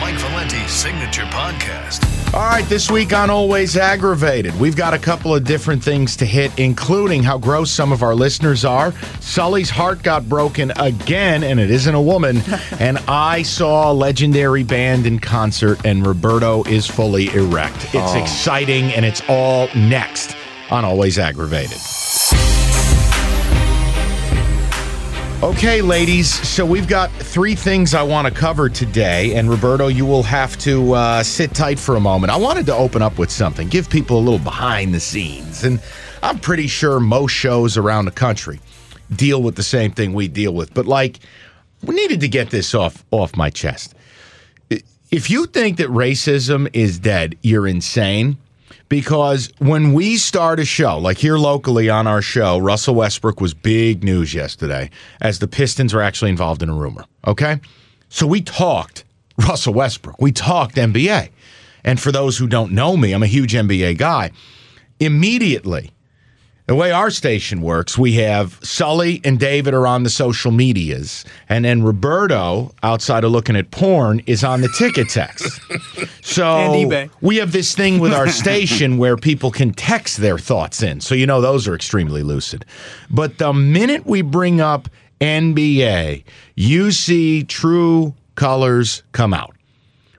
A Mike Valenti signature podcast. All right, this week on Always Aggravated, we've got a couple of different things to hit, including how gross some of our listeners are. Sully's heart got broken again, and it isn't a woman. and I saw a legendary band in concert, and Roberto is fully erect. It's oh. exciting, and it's all next on Always Aggravated. Okay, ladies. So we've got three things I want to cover today, and Roberto, you will have to uh, sit tight for a moment. I wanted to open up with something, give people a little behind the scenes, and I'm pretty sure most shows around the country deal with the same thing we deal with. But like, we needed to get this off off my chest. If you think that racism is dead, you're insane because when we start a show, like here locally on our show, Russell Westbrook was big news yesterday as the Pistons were actually involved in a rumor. Okay. So we talked Russell Westbrook, we talked NBA. And for those who don't know me, I'm a huge NBA guy. Immediately, the way our station works, we have Sully and David are on the social medias, and then Roberto, outside of looking at porn, is on the ticket text. So we have this thing with our station where people can text their thoughts in. So you know those are extremely lucid. But the minute we bring up NBA, you see true colors come out.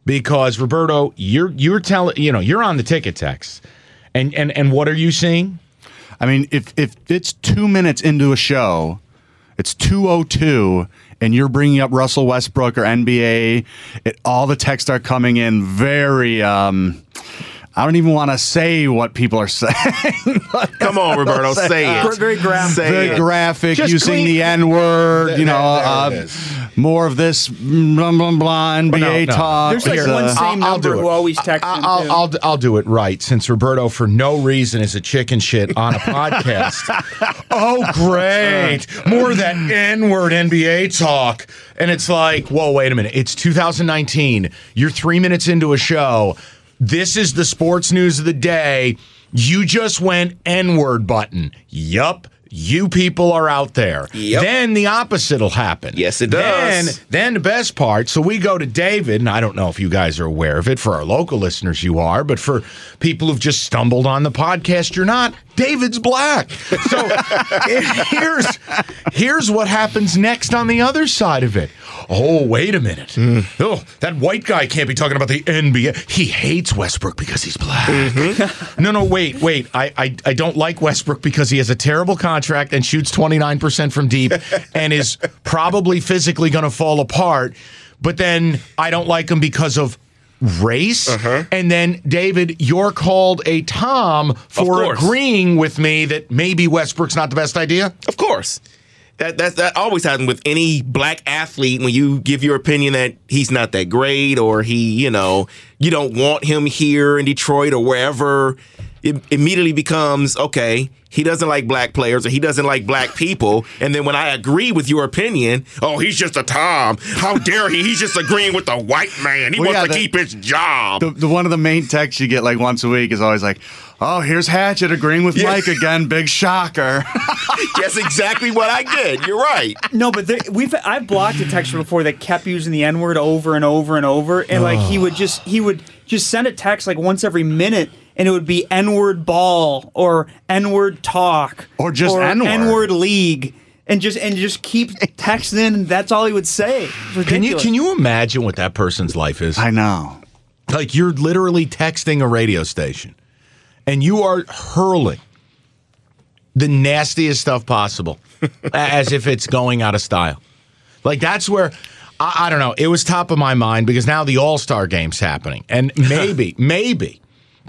Because Roberto, you're you're telling you know, you're on the ticket text. And and and what are you seeing? I mean, if if it's two minutes into a show, it's two oh two, and you're bringing up Russell Westbrook or NBA, it, all the texts are coming in very. Um, I don't even want to say what people are saying. Come on, Roberto, say it. Very graphic. Say Very it. graphic, Just using clean- the N word. You know, there- there uh, is. More of this blah blah blah NBA no, no. talk. There's like It's, one uh, same I'll number do it. who always texts I- him, I'll, too. I'll, I'll do it right since Roberto, for no reason, is a chicken shit on a podcast. oh, great. More of that N word NBA talk. And it's like, whoa, wait a minute. It's 2019. You're three minutes into a show. This is the sports news of the day. You just went N word button. Yup. You people are out there. Yep. Then the opposite will happen. Yes, it Then does. then the best part, so we go to David, and I don't know if you guys are aware of it. For our local listeners, you are, but for people who've just stumbled on the podcast, you're not. David's black. So here's here's what happens next on the other side of it. Oh, wait a minute. Hmm. Oh, that white guy can't be talking about the NBA. He hates Westbrook because he's black. Mm-hmm. No, no, wait, wait. I, I I don't like Westbrook because he has a terrible contract and shoots 29% from deep and is probably physically going to fall apart. But then I don't like him because of race. Uh-huh. And then David, you're called a Tom for agreeing with me that maybe Westbrook's not the best idea. Of course. That, that that always happens with any black athlete when you give your opinion that he's not that great or he, you know, you don't want him here in Detroit or wherever. It immediately becomes okay. He doesn't like black players or he doesn't like black people. And then when I agree with your opinion, oh, he's just a Tom. How dare he? He's just agreeing with the white man. He Well, wants yeah, to the- keep his job. The, the one of the main texts you get like once a week is always like, "Oh, here's Hatchet agreeing with Yeah. Mike again. Big shocker." That's exactly what I get. You're right. No, but there, we've I've blocked a texter before that kept using the N word over and over and over, and like he would just he would just send a text like once every minute, and it would be N word ball or N word talk Or just N-word. League, and just and just keep texting, and that's all he would say. Can you can you imagine what that person's life is? I know. Like you're literally texting a radio station and you are hurling the nastiest stuff possible as if it's going out of style. Like that's where I, I don't know. It was top of my mind because now the All Star game's happening, and maybe, maybe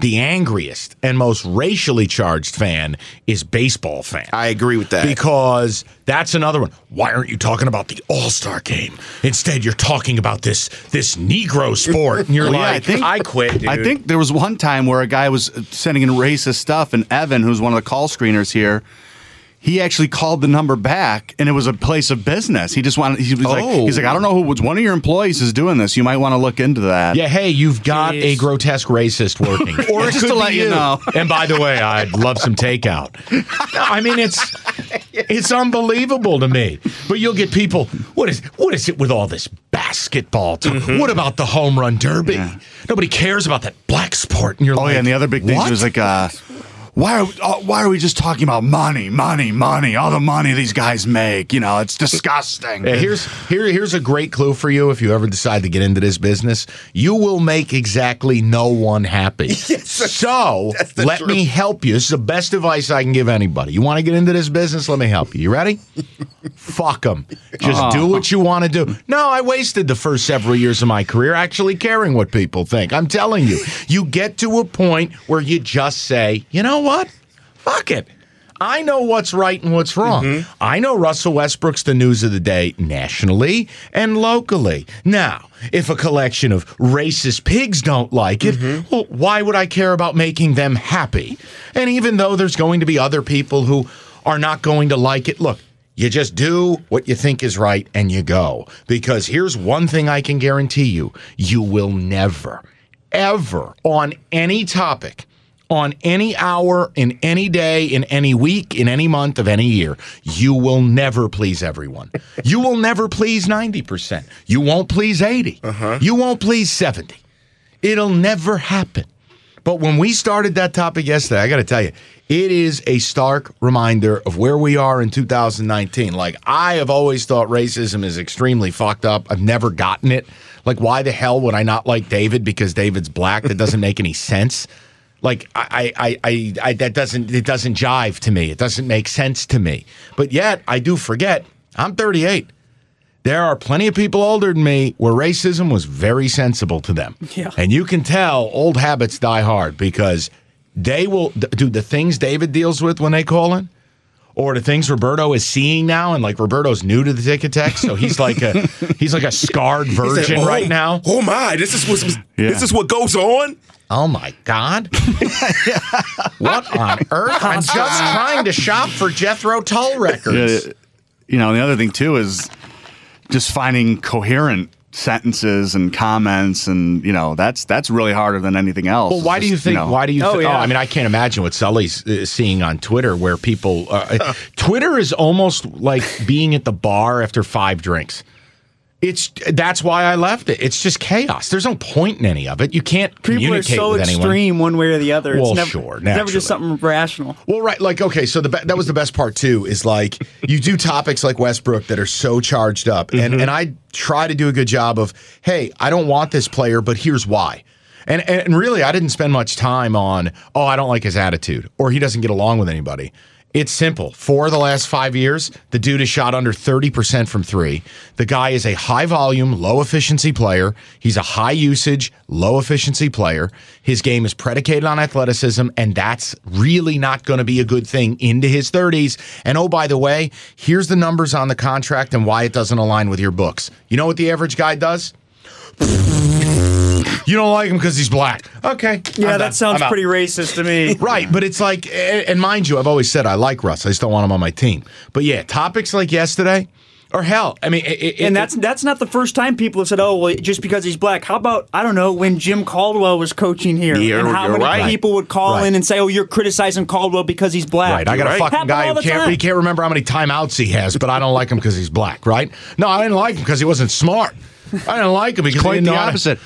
the angriest and most racially charged fan is baseball fan. I agree with that. Because that's another one. Why aren't you talking about the All Star game? Instead, you're talking about this this Negro sport. And you're Well, yeah, like, I, quit. Dude. I think there was one time where a guy was sending in racist stuff, and Evan, who's one of the call screeners here, he actually called the number back, and it was a place of business. He just wanted. He was like, Oh. he's like, I don't know who was one of your employees is doing this. You might want to look into that. Yeah, hey, you've got a grotesque racist working. or it Just to let you know. And by the way, I'd love some takeout. I mean, it's it's unbelievable to me. But you'll get people. What is what is it with all this basketball talk? Mm-hmm. What about the home run derby? Nobody cares about that black sport. And you're Oh like, yeah, and the other big thing what? was like, uh, why are we, uh, why are we just talking about money, money, money? All the money these guys make, you know, it's disgusting. Yeah, here's here here's a great clue for you if you ever decide to get into this business. You will make exactly no one happy. so let truth. me help you. This is the best advice I can give anybody. You want to get into this business? Let me help you. You ready? Fuck them. Just do what you want to do. No, I wasted the first several years of my career actually caring what people think. I'm telling you, you get to a point where you just say, you know what? Fuck it. I know what's right and what's wrong. Mm-hmm. I know Russell Westbrook's the news of the day nationally and locally. Now, if a collection of racist pigs don't like it, mm-hmm. well, why would I care about making them happy? And even though there's going to be other people who are not going to like it, look, you just do what you think is right and you go. Because here's one thing I can guarantee you you will never, ever, on any topic, on any hour, in any day, in any week, in any month of any year, you will never please everyone. you will never please 90%. You won't please 80. Uh-huh. You won't please 70. It'll never happen. But when we started that topic yesterday, I got to tell you, it is a stark reminder of where we are in 2019. Like, I have always thought racism is extremely fucked up. I've never gotten it. Like, why the hell would I not like David because David's black? That doesn't make any sense. Like, I, I, I, I, that doesn't, it doesn't jive to me. It doesn't make sense to me. But yet, I do forget, I'm 38. There are plenty of people older than me where racism was very sensible to them. Yeah. And you can tell old habits die hard because they will do the things David deals with when they call in or the things Roberto is seeing now and like Roberto's new to the ticket tech, so he's like a he's like a scarred said, "Oh, right now. Oh my! This is what Yeah. this is what goes on. Oh my god. what on earth? I'm just trying to shop for Jethro Tull records. Yeah, you know, the other thing too is just finding coherent sentences and comments, and you know, that's that's really harder than anything else. Well, why do you Just, think? know, why do you? Oh, thi- yeah. I mean, I can't imagine what Sully's uh, seeing on Twitter, where people. Uh, Twitter is almost like being at the bar after five drinks. It's that's why I left it. It's just chaos. There's no point in any of it. You can't People are so with anyone. extreme one way or the other. Well, it's never, sure, it's never naturally. just something rational. Well, right, like okay, so the be- that was the best part too. Is like you do topics like Westbrook that are so charged up, and mm-hmm. and I try to do a good job of, hey, I don't want this player, but here's why. And and really, I didn't spend much time on, oh, I don't like his attitude, or he doesn't get along with anybody. It's simple. For the last five years, the dude has shot under 30% from three. The guy is a high volume, low efficiency player. He's a high usage, low efficiency player. His game is predicated on athleticism, and that's really not going to be a good thing into his 30s. And oh, by the way, here's the numbers on the contract and why it doesn't align with your books. You know what the average guy does? You don't like him because he's black. Okay. Yeah, I'm that done. sounds I'm out. pretty racist to me. Right, but it's like, and mind you, I've always said I like Russ. I just don't want him on my team. But yeah, topics like yesterday, or hell, I mean, it, it, And it- that's that's not the first time people have said, "Oh, well, just because he's black." How about I don't know when Jim Caldwell was coaching here, and how many right. people would call Right. in and say, "Oh, you're criticizing Caldwell because he's black." Right, I got a fucking guy who can't time. he can't remember how many timeouts he has, but I don't like him because he's black. Right? No, I didn't like him because he wasn't smart. I didn't like him because he Quite the know how to- opposite.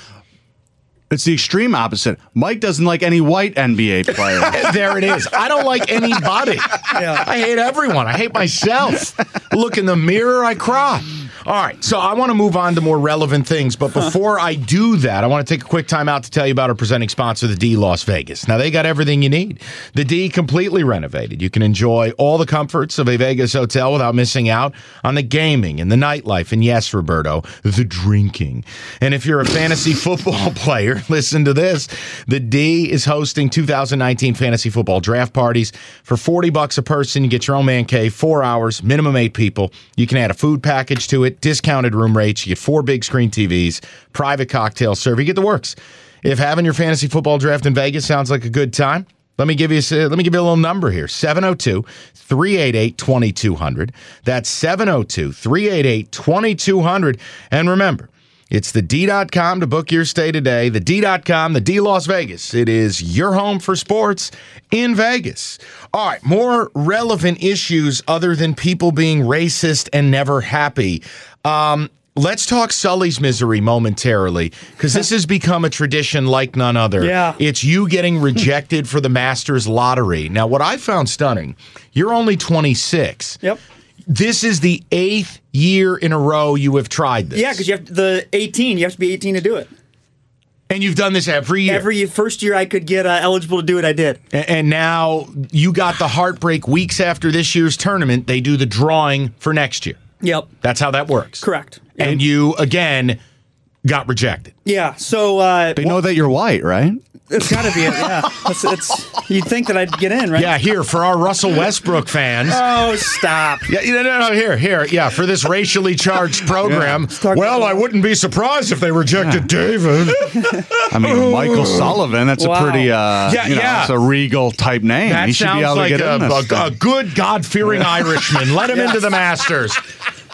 It's the extreme opposite. Mike doesn't like any white NBA player. There it is. I don't like anybody. I hate everyone. I hate myself. Look in the mirror, I cry. All right, so I want to move on to more relevant things, but before I do that, I want to take a quick time out to tell you about our presenting sponsor, the D Las Vegas. Now, they got everything you need. The D completely renovated. You can enjoy all the comforts of a Vegas hotel without missing out on the gaming and the nightlife, and yes, Roberto, the drinking. And if you're a fantasy football player, listen to this. The D is hosting 2019 fantasy football draft parties for 40 bucks a person. You get your own man cave, four hours, minimum eight people. You can add a food package to it, discounted room rates. You get four big screen TVs, private cocktail serve. You get the works. If having your fantasy football draft in Vegas sounds like a good time, let me give you a, let me give you a little number here. 702-388-2200. That's 702-388-2200. And remember, it's the D.com to book your stay today. The D.com, the D Las Vegas. It is your home for sports in Vegas. All right, more relevant issues other than people being racist and never happy. Um, let's talk Sully's misery momentarily because this has become a tradition like none other. Yeah. It's you getting rejected for the Masters lottery. Now, what I found stunning, you're only 26. Yep. This is the eighth year in a row you have tried this. Yeah, because you have the 18. You have to be 18 to do it. And you've done this every year. Every first year I could get uh, eligible to do it, I did. A- and now you got the heartbreak weeks after this year's tournament. They do the drawing for next year. Yep. That's how that works. Correct. And you, again, got rejected. Yeah. So uh, They know that you're white, right? it's got to be it. Yeah. It's, it's, you'd think that I'd get in, right? Yeah, here, for our Russell Westbrook fans. Oh, stop. Yeah, no, no, no, here, here, yeah, for this racially charged program. talk Well, about- I wouldn't be surprised if they rejected David. I mean, Michael Sullivan. That's Wow. a pretty, uh, Yeah, you know, yeah. it's a regal type name. That he should sounds be able like to get a, in this. a- a good, God fearing Irishman. Let him into the Masters.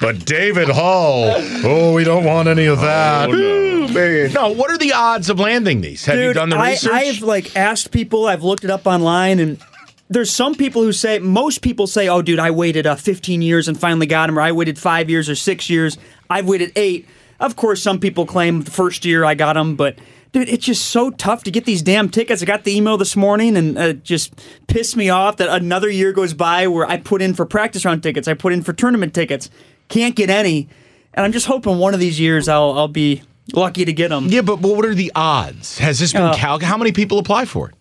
But David Hall, oh, we don't want any of that. Ooh, man. No, what are the odds of landing these? Have you done the research? I've like asked people. I've looked it up online, and there's some people who say most people say, "Oh, dude, I waited uh, 15 years and finally got him," or "I waited five years or six years. I've waited eight. Of course, some people claim the first year I got them, but dude, it's just so tough to get these damn tickets. I got the email this morning, and uh, it just pissed me off that another year goes by where I put in for practice round tickets, I put in for tournament tickets, can't get any, and I'm just hoping one of these years I'll I'll be lucky to get them. yeah, but but what are the odds? Has this been Uh, calculated? How many people apply for it?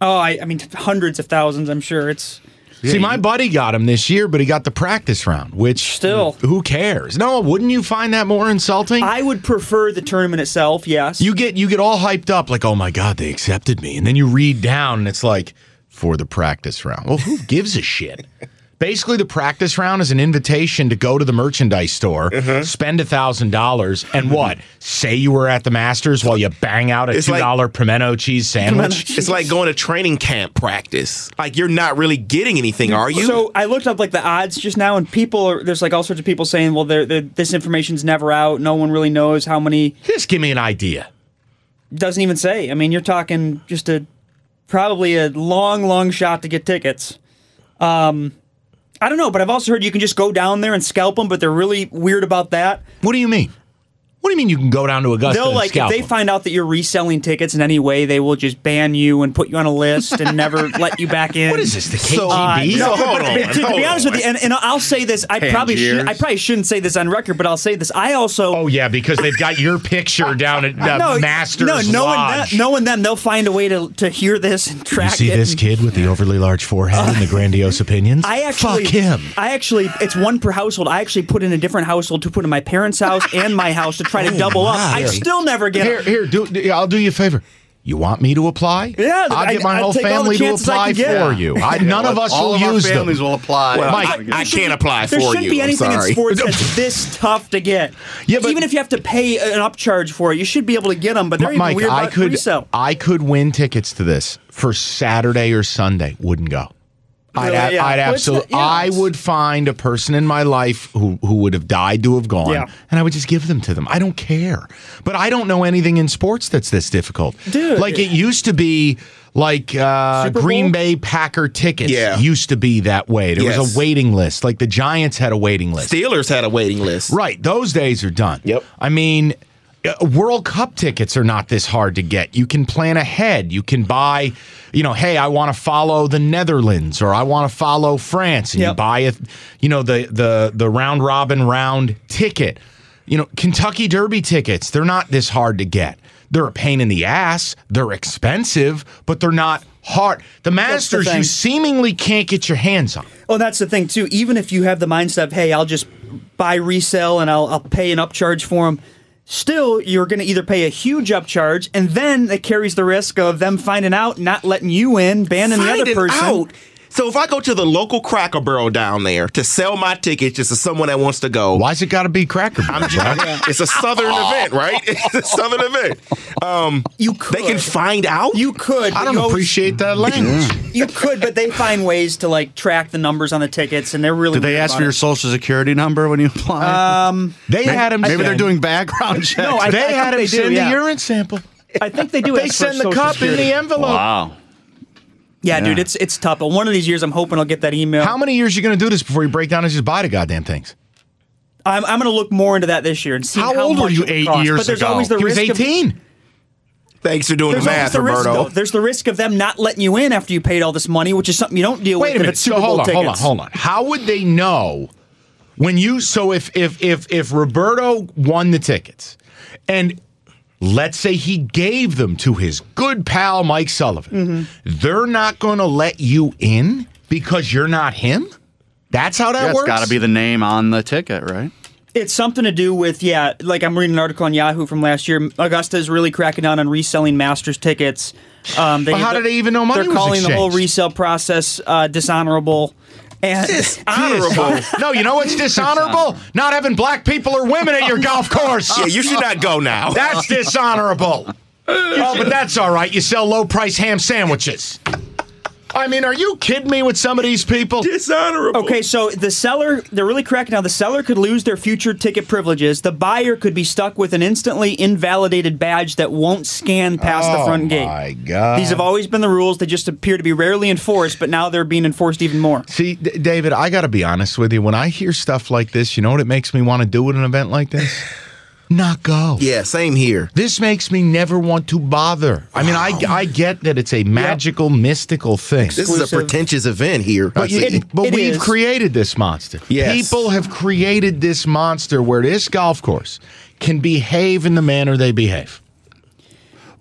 Oh, I, I mean, hundreds of thousands. I'm sure it's. See, my buddy got him this year, but he got the practice round, which Still. who cares? No, wouldn't you find that more insulting? I would prefer the tournament itself. Yes. you get you get all hyped up like, oh my god, they accepted me, and then you read down and it's like for the practice round. Well, who gives a shit? Basically, the practice round is an invitation to go to the merchandise store, spend a thousand dollars, and what? Say you were at the Masters while you bang out a It's two like- dollar pimento cheese sandwich. It's like going to training camp practice. Like you're not really getting anything, are you? So I looked up like the odds just now, and people are there's like all sorts of people saying, well, they're, they're, this information's never out. No one really knows how many. Just give me an idea. Doesn't even say. I mean, you're talking just a probably a long, long shot to get tickets. Um, I don't know, but I've also heard you can just go down there and scalp them, but they're really weird about that. What do you mean? What do you mean you can go down to Augusta They'll and like if they them? find out that you're reselling tickets in any way, they will just ban you and put you on a list and never let you back in. What is this? The So- KGB? Uh, no, Hold but, but to, to be honest with you, and, and I'll say this, I probably should, I probably shouldn't say this on record, but I'll say this. I also Oh yeah, because they've got your picture down at uh, no, Masters no, knowing Lodge. them, knowing them, they'll find a way to to hear this and You track see it. this and- kid with the overly large forehead and the grandiose opinions? I actually, fuck him. I actually, it's one per household. I actually put in a different household to put in my parents' house and my house to try to oh double up. I still never get Here, here, do, do- I'll do you a favor. You want me to apply? Yeah, I'll get my I'd whole take all the family to chances I apply for you. I, none of us All will of our use families them. will apply. Well, Mike, I, I can't apply for you. There shouldn't be anything in sports that's this tough to get. Yeah, but- even if you have to pay an upcharge for it, you should be able to get them. But they're even Mike, weird I about could resale. I could win tickets to this for Saturday or Sunday. Wouldn't go. I'd, Really? ab- Yeah. I'd Well, it's not- absolutely. yeah, I would find a person in my life who who would have died to have gone, Yeah. and I would just give them to them. I don't care, but I don't know anything in sports that's this difficult. Dude. like it used to be. Like uh, Green Bay Packer tickets Yeah. used to be that way. There was a waiting list. Like the Giants had a waiting list. Steelers had a waiting list. Right. Those days are done. Yep. I mean, Uh, World Cup tickets are not this hard to get. You can plan ahead. You can buy, you know, hey, I want to follow the Netherlands or I want to follow France, and you buy a, you know, the the the round robin round ticket. You know, Kentucky Derby tickets. They're not this hard to get. They're a pain in the ass. They're expensive, but they're not hard. The Masters, thing. you seemingly can't get your hands on. Oh, that's the thing too. Even if you have the mindset of, hey, I'll just buy resale and I'll, I'll pay an upcharge for them. Still, you're going to either pay a huge upcharge, and then it carries the risk of them finding out, not letting you in, banning the other person. out. So if I go to the local Cracker Barrel down there to sell my tickets just to someone that wants to go, Why's it got to be Cracker Barrel? I'm just, it's a southern event, right? It's a southern event. Um, You could. they can find out. You could. I don't you always- appreciate that language. You could, but they find ways to like track the numbers on the tickets, and they're really. Did they ask about for your social security number when you apply? They had him. Maybe they're doing background checks. No, I- They had him they do, send yeah. the urine sample. I think they do. They send the Social cup in the envelope. wow. Yeah, dude, it's it's tough. But one of these years, I'm hoping I'll get that email. How many years are you going to do this before you break down and just buy the goddamn things? I'm, I'm going to look more into that this year and see How how, old were you eight cost. years But there's ago? always the he was risk of- 18. Thanks for doing There's the math, the risk, Roberto. though. There's the risk of them not letting you in after you paid all this money, which is something you don't deal Wait with Wait a if minute. it's Super So Bowl hold on, tickets. hold on, hold on. How would they know when you? So if if if if Roberto won the tickets, and let's say he gave them to his good pal Mike Sullivan, Mm-hmm. they're not going to let you in because you're not him. That's how that Yeah, it's works. got to be the name on the ticket, right? It's something to do with yeah. Like I'm reading an article on Yahoo from last year. Augusta is really cracking down on reselling Masters tickets. Um, they, But how did they even know money They're was calling the whole resale process uh, dishonorable. And Honorable. no, you know what's dishonorable? Not having black people or women at your golf course. yeah, you should not go now. That's dishonorable. oh, but that's all right. You sell low price ham sandwiches. I mean, are you kidding me with some of these people? dishonorable. Okay, so the seller, they're really cracking now. The seller could lose their future ticket privileges. The buyer could be stuck with an instantly invalidated badge that won't scan past the oh front gate. Oh, my God. These have always been the rules. They just appear to be rarely enforced, but now they're being enforced even more. See, D- David, I got to be honest with you. When I hear stuff like this, you know what it makes me want to do at an event like this? Not go. Yeah, same here. This makes me never want to bother. I mean, I, I get that it's a magical, mystical thing. This is a pretentious event here. But, you- It- but it we've is. created this monster. Yes. People have created this monster where this golf course can behave in the manner they behave.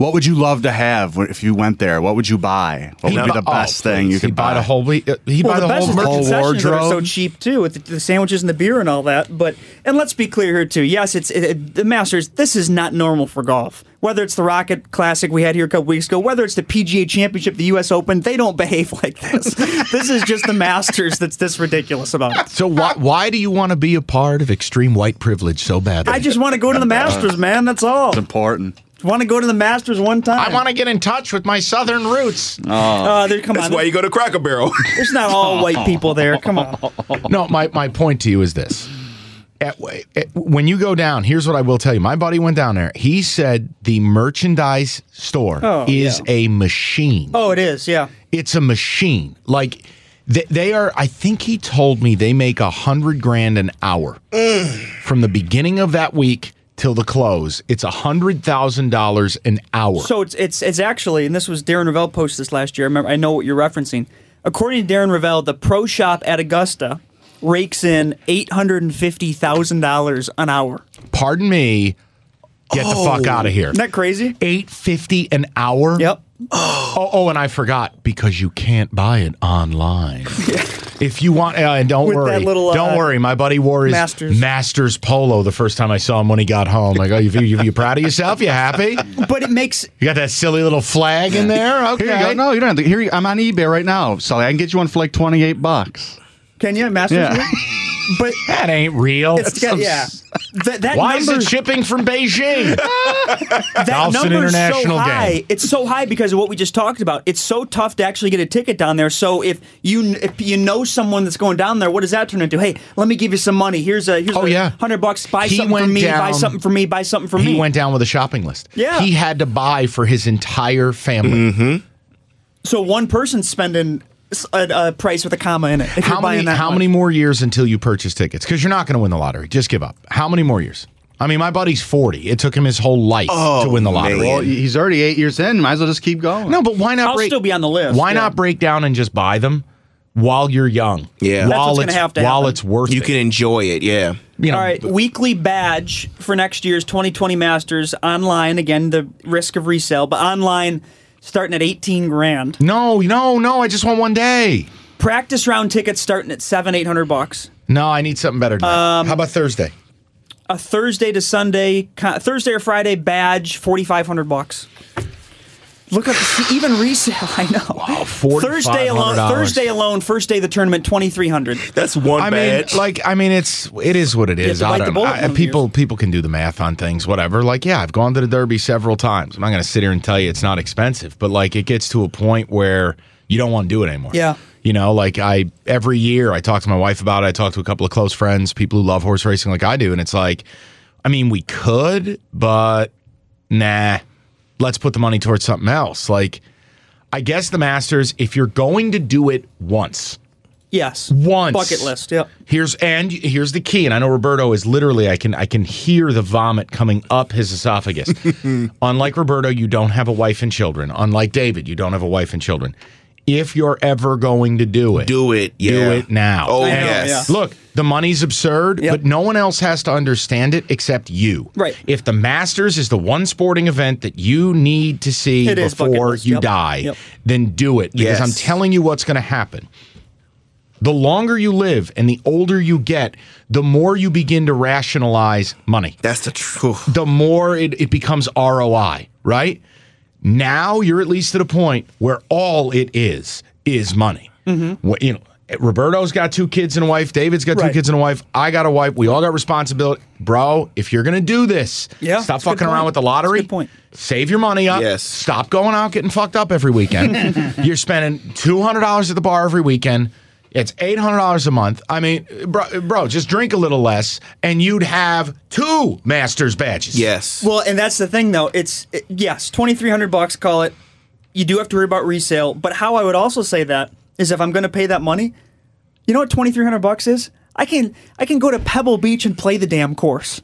What would you love to have if you went there? What would you buy? What would be the best thing you please. could He'd buy the whole. we- uh, He'd Well, buy the, the, best whole is the merch. concessions that are so cheap too, with the, the sandwiches and the beer and all that. But and let's be clear here too. Yes, it's it, it- the Masters. This is not normal for golf. Whether it's the Rocket Classic we had here a couple weeks ago, whether it's the PGA Championship, the U.S. Open, they don't behave like this. this is just the Masters that's this ridiculous about it. So why why do you want to be a part of extreme white privilege so badly? I just want to go to the Masters, man. That's all. It's important. Want to go to the Masters one time. I want to get in touch with my southern roots. Uh, there, come That's on. why you go to Cracker Barrel. There's not all white people there. Come on. No, my, my point to you is this. At, at- when you go down, here's what I will tell you. My buddy went down there. He said the merchandise store Oh, is yeah. a machine. Oh, it is. Yeah. It's a machine. Like they, they are. I think he told me they make a hundred grand an hour from the beginning of that week till the close. It's a hundred thousand dollars an hour. So it's it's it's actually, and this was Darren Rovell posted this last year. I remember, I know what you're referencing. According to Darren Rovell, the pro shop at Augusta rakes in eight hundred and fifty thousand dollars an hour. Pardon me. Get the fuck oh. out of here. Isn't that crazy? Eight fifty an hour. Yep. Oh, oh, and I forgot because you can't buy it online. If you want, uh, and don't With worry, that little, don't uh, worry. My buddy wore his Masters. Masters polo the first time I saw him when he got home. Like, oh, you, you, you proud of yourself? You happy? But it makes You got that silly little flag in there? Okay. Here you go. No, you don't have to. Here, you- I'm on eBay right now, Sully. I can get you one for like 28 bucks. can you masters? Yeah. But That ain't real. it's got, yeah. That, that Why is it shipping from Beijing? that Charleston number's International so high. game. It's so high because of what we just talked about. It's so tough to actually get a ticket down there. So if you if you know someone that's going down there, what does that turn into? Hey, let me give you some money. Here's a here's Oh, a yeah. hundred bucks. Buy He something for went me. Buy down- something for me. Buy something for he me. He went down with a shopping list. Yeah. He had to buy for his entire family. Mm-hmm. so one person's spending s- a, a price with a comma in it. If How many that how much. many more years until you purchase tickets? Because you're not going to win the lottery. Just give up. How many more years? I mean, my buddy's 40. It took him his whole life Oh, to win the lottery. man. Well, he's already eight years in. Might as well just keep going. No, but why not I'll break still be on the list, Why yeah. not break down and just buy them while you're young? Yeah. That's While what's it's have to while happen. it's worth You it. can enjoy it. Yeah. you know, All right, weekly badge for next year's 2020 Masters online. Again, the risk of resale, but online starting at 18 grand. No, no, no, I just want one day. Practice round tickets starting at seven, eight hundred bucks. No, I need something better than Um, that. How about Thursday? A Thursday to Sunday, Thursday or Friday badge, 4,500 bucks. Look at see, even resale. I know. Wow, Thursday alone. Thursday alone. First day of the tournament, 2,300. That's one I badge. mean, like, I mean, it's it is what it have is. to I bite don't- the bullet I- people yours. people can do the math on things, whatever. Like, yeah, I've gone to the Derby several times. I'm not going to sit here and tell you it's not expensive, but like, it gets to a point where you don't want to do it anymore. Yeah. You know, like I every year I talk to my wife about it. I talk to a couple of close friends, people who love horse racing like I do, and it's like, I mean, we could, but nah. Let's put the money towards something else. Like, I guess the Masters, if you're going to do it once, Yes. once Bucket list. Yep. Here's and here's the key, and I know Roberto is literally I can I can hear the vomit coming up his esophagus. Unlike Roberto, you don't have a wife and children. Unlike David, you don't have a wife and children. If you're ever going to do it, Do it, do it now. Oh, And yes. yeah. Look, the money's absurd, Yep. but no one else has to understand it except you. Right. If the Masters is the one sporting event that you need to see It is bucket before you yep. die, Yep. then do it. Because Yes. I'm telling you what's going to happen the longer you live and the older you get, the more you begin to rationalize money. That's the truth. The more it, it becomes ROI, right? Now you're at least at a point where all it is is money. Mm-hmm. Wh- You know, Roberto's got two kids and a wife. David's got two Right. kids and a wife. I got a wife. We all got responsibility, bro. If you're gonna do this, Yeah, stop that's a good fucking around point. with the lottery. Good point. Save your money up. Yes. Stop going out getting fucked up every weekend. you're spending two hundred dollars at the bar every weekend. It's eight hundred dollars a month. I mean, bro, bro, just drink a little less, and you'd have two masters badges. Yes. Well, and that's the thing, though. It's it, yes, twenty three hundred bucks. Call it. You do have to worry about resale, but how I would also say that is if I'm going to pay that money, you know what twenty three hundred bucks is? I can I can go to Pebble Beach and play the damn course.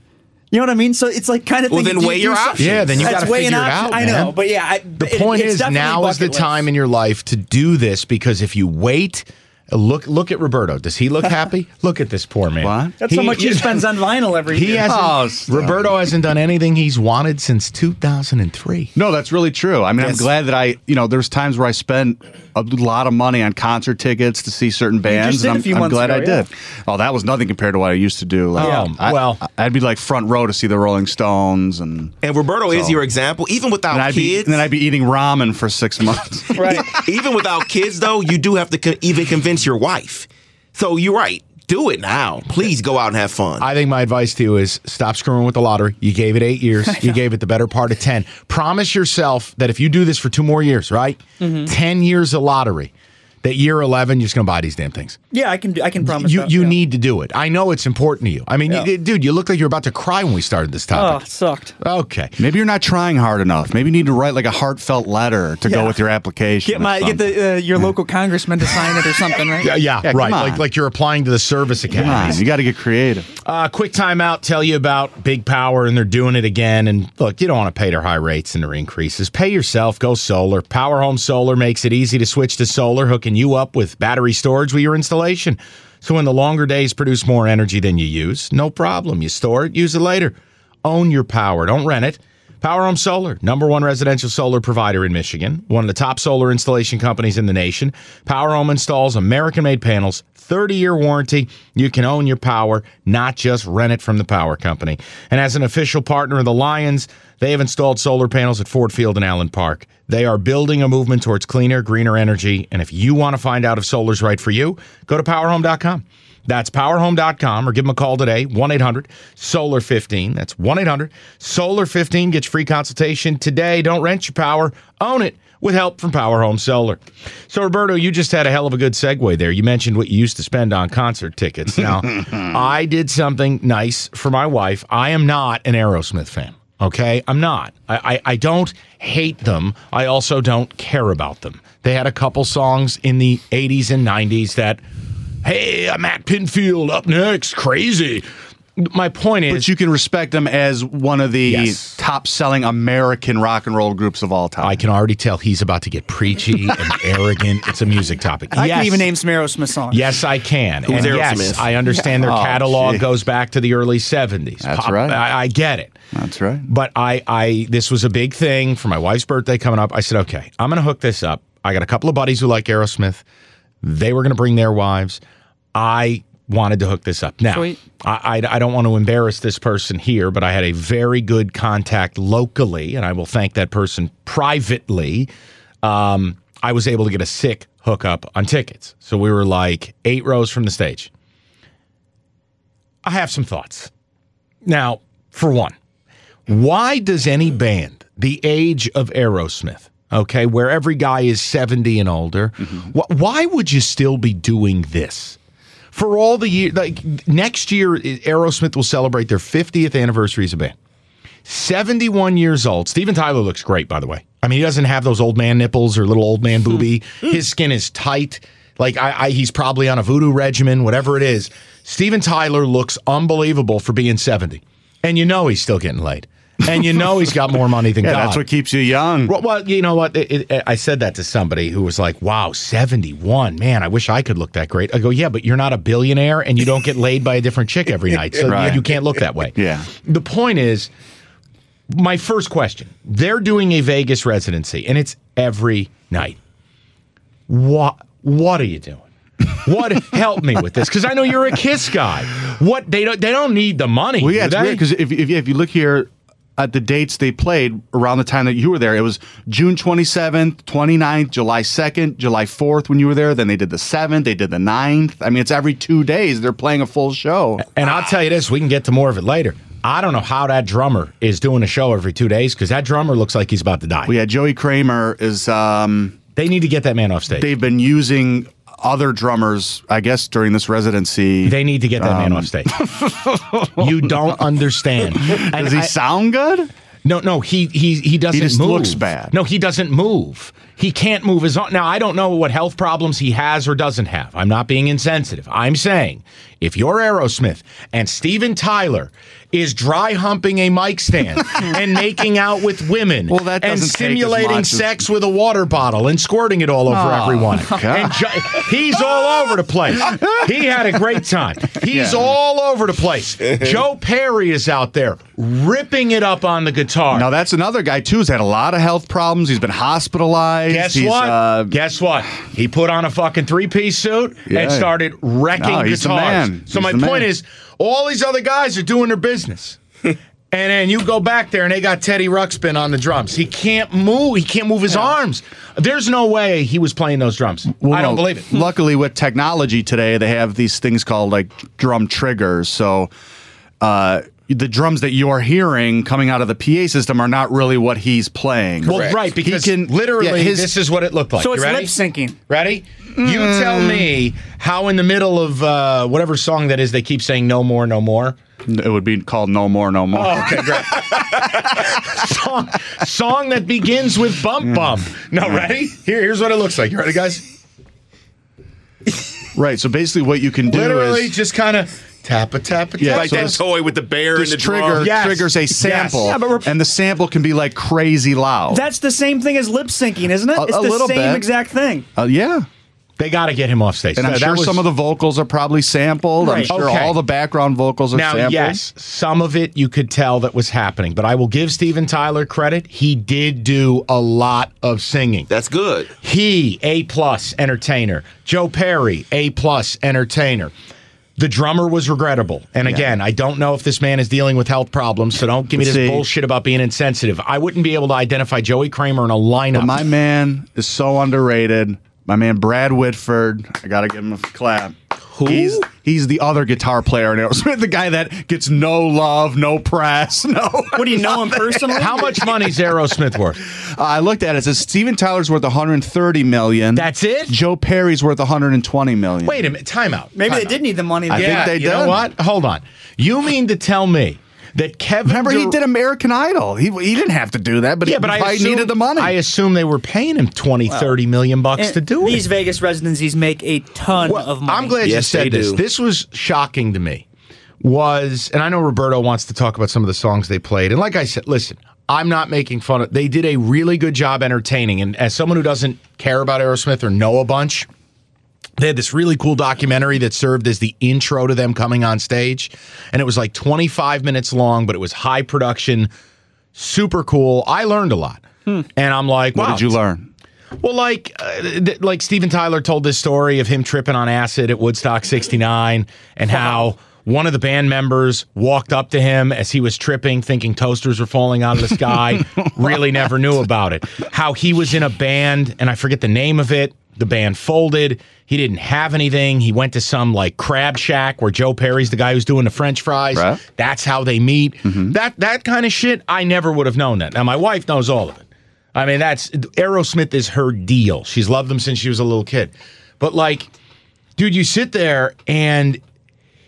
You know what I mean? So it's like kind of Well, thing. Well, then do- weigh do your some- options. Yeah, then you That's gotta weighing figure it options. out, I know, man. but yeah, I, The it- point it's is, now is the list. time in your life to do this because if you wait, look look at Roberto. Does he look happy? look at this poor man. What? That's how much he spends on vinyl every He year. hasn't. Oh, stop. Roberto hasn't done anything he's wanted since 2003. No, that's really true. I mean, Yes. I'm glad that I, you know, there's times where I spent a lot of money on concert tickets to see certain bands, and a I'm, few I'm months glad ago, I yeah. did. Oh, that was nothing compared to what I used to do. Like, Yeah. I, well- I'd be like front row to see the Rolling Stones, and And Roberto is your example. Even without and I'd be, kids, and then I'd be eating ramen for six months. right. even without kids, though, you do have to co- even convince your wife. So you're right. Do it now. Please go out and have fun. I think my advice to you is stop screwing with the lottery. You gave it eight years. You gave it the better part of 10. Promise yourself that if you do this for two more years, right? Mm-hmm. 10 years of lottery, that year 11, you're just going to buy these damn things. Yeah, I can do. I can promise. You, that, you yeah. need to do it. I know it's important to you. I mean, Yeah. you- dude, you look like you're about to cry when we started this Oh, topic. it sucked. Okay. Maybe you're not trying hard enough. Maybe you need to write like a heartfelt letter to go with your application. Get or my get something. the uh, your local congressman to sign it or something, right? Yeah, yeah, Yeah, come right. on. Like like you're applying to the service Come on, academy. you got to get creative. Uh, quick timeout. Tell you about Big Power, and they're doing it again. And look, you don't want to pay their high rates and their increases. Pay yourself. Go solar. Power Home Solar makes it easy to switch to solar, hooking you up with battery storage with your installation. So when the longer days produce more energy than you use, no problem. You store it, use it later. Own your power. Don't rent it. Power Home Solar, number one residential solar provider in Michigan, one of the top solar installation companies in the nation. Power Home installs American made panels, 30 year warranty. You can own your power, not just rent it from the power company. And as an official partner of the Lions, they have installed solar panels at Ford Field and Allen Park. They are building a movement towards cleaner, greener energy. And if you want to find out if solar's right for you, go to powerhome.com. That's powerhome.com or give them a call today, 1 800 Solar 15. That's 1 800 Solar 15. Get your free consultation today. Don't rent your power, own it with help from Power Home Solar. So, Roberto, you just had a hell of a good segue there. You mentioned what you used to spend on concert tickets. Now, I did something nice for my wife. I am not an Aerosmith fan. Okay, I'm not. I, I, I don't hate them. I also don't care about them. They had a couple songs in the 80s and 90s that hey, I'm Matt Pinfield up next, crazy. My point is, But you can respect them as one of the Yes. top selling American rock and roll groups of all time. I can already tell he's about to get preachy and arrogant. It's a music topic. I yes. can even name some Aerosmith songs. Yes, I can. Who's and yes, Aerosmith? I understand their Oh, catalog gee. goes back to the early 70s. That's right. I, I get it. That's right. But I, I, this was a big thing for my wife's birthday coming up. I said, okay, I'm going to hook this up. I got a couple of buddies who like Aerosmith. They were going to bring their wives. I wanted to hook this up. Now, I, I, I don't want to embarrass this person here, but I had a very good contact locally, and I will thank that person privately. Um, I was able to get a sick hookup on tickets. So we were like eight rows from the stage. I have some thoughts. Now, for one, why does any band the age of Aerosmith, okay, where every guy is 70 and older, wh- why would you still be doing this? For all the year, like next year, Aerosmith will celebrate their 50th anniversary as a band. 71 years old. Steven Tyler looks great, by the way. I mean, he doesn't have those old man nipples or little old man hmm. booby. Hmm. His skin is tight. Like I, I, he's probably on a voodoo regimen, whatever it is. Steven Tyler looks unbelievable for being 70, and you know he's still getting laid, and you know he's got more money than Yeah, God. that's what keeps you young. Well, well, you know what? It, it, I said that to somebody who was like, "Wow, seventy-one, man! I wish I could look that great." I go, "Yeah, but you're not a billionaire, and you don't get laid by a different chick every night, so Right. you, you can't look that way." Yeah. The point is, my first question: They're doing a Vegas residency, and it's every night. What What are you doing? What help me with this? Because I know you're a Kiss guy. What they don't they don't need the money. Well, yeah, it's weird because if, if, if you look here at the dates they played around the time that you were there, it was June 27th, 29th, July 2nd, July 4th when you were there. Then they did the 7th, they did the 9th. I mean, it's every two days they're playing a full show. And I'll tell you this, we can get to more of it later. I don't know how that drummer is doing a show every two days because that drummer looks like he's about to die. Well, yeah, Joey Kramer is, um, They need to get that man off stage. They, they've been using other drummers, I guess, during this residency. They need to get that man Um, off stage. you don't understand. And Does he I- sound good? No, no, he he he doesn't. He just move. looks bad. No, he doesn't move. He can't move his arm. Now, I don't know what health problems he has or doesn't have. I'm not being insensitive. I'm saying if you're Aerosmith and Steven Tyler is dry humping a mic stand and making out with women Well, and doesn't take as stimulating sex with a water bottle and squirting it all over Oh, everyone. Jo- he's all over the place. He had a great time. He's Yeah. all over the place. Joe Perry is out there ripping it up on the guitar. Now, that's another guy, too, who's had a lot of health problems. He's been hospitalized. Guess He's, what? uh, Guess what? He put on a fucking three piece suit Yeah. and started wrecking No, guitars. Man. So He's my point man. is, all these other guys are doing their business. and then you go back there and they got Teddy Ruxpin on the drums. He can't move. He can't move his arms. There's no way he was playing those drums. Well, I don't no, believe it. Luckily, with technology today, they have these things called like drum triggers. So, uh, the drums that you're hearing coming out of the PA system are not really what he's playing. Well, right, He because can- literally yeah, his- this is what it looked like. So it's lip syncing. Ready? You Mm. tell me how in the middle of uh, whatever song that is, they keep saying no more, no more. it would be called No More, No More. Oh, okay, great. song, song that begins with bump bump. No, ready? Here, here's what it looks like. You ready, guys? Right. So basically, what you can do Literally, is just kind of tap a tap a Yeah, tap. Like so that toy with the bear and this the trigger. Yes. triggers a Yes. sample, Yeah, but we're- and the sample can be like crazy loud. That's the same thing as lip syncing, isn't it? A- it's a the little same bit. exact thing. uh, yeah. They got to get him off stage. And I'm That sure was- some of the vocals are probably sampled. I'm sure Okay. all the background vocals are Now, sampled. yes, some of it you could tell that was happening, but I will give Steven Tyler credit. He did do a lot of singing. That's good. He, A plus entertainer. Joe Perry, A plus entertainer. The drummer was regrettable. And again, I don't know if this man is dealing with health problems, so don't give me this See. bullshit about being insensitive. I wouldn't be able to identify Joey Kramer in a lineup. But my man is so underrated. My man Brad Whitford. I gotta give him a clap. Who? He's he's the other guitar player in Aerosmith, the guy that gets no love, no press, no. What do you know him personally? How much money's Aerosmith worth? Uh, I looked at it. It says Steven Tyler's worth 130 million. That's it? Joe Perry's worth 120 million. Wait a minute. Time out. Maybe Time they out. did need the money. I then. think they you know did. what? Hold on. You mean to tell me that Kevin Remember, he did American Idol. He, he didn't have to do that, but Yeah, he but I assume, needed the money. I assume they were paying him 20, 30 million bucks to do These it. These Vegas residencies make a ton Well, of money. I'm glad you Yes, they said this. This was shocking to me. Was and I know Roberto wants to talk about some of the songs they played. And like I said, listen, I'm not making fun of. They did a really good job entertaining. And as someone who doesn't care about Aerosmith or know a bunch, they had this really cool documentary that served as the intro to them coming on stage. And it was like 25 minutes long, but it was high production, super cool. I learned a lot. And I'm like, what did you learn? well, like, uh, th- like Steven Tyler told this story of him tripping on acid at Woodstock '69, and how one of the band members walked up to him as he was tripping, thinking toasters were falling out of the sky. really never knew about it. How he was in a band, and I forget the name of it. The band folded. He didn't have anything. He went to some like crab shack where Joe Perry's the guy who's doing the French fries. Right. That's how they meet. Mm-hmm. That that kind of shit. I never would have known that. Now my wife knows all of it. I mean, that's Aerosmith is her deal. She's loved them since she was a little kid. But like, dude, you sit there and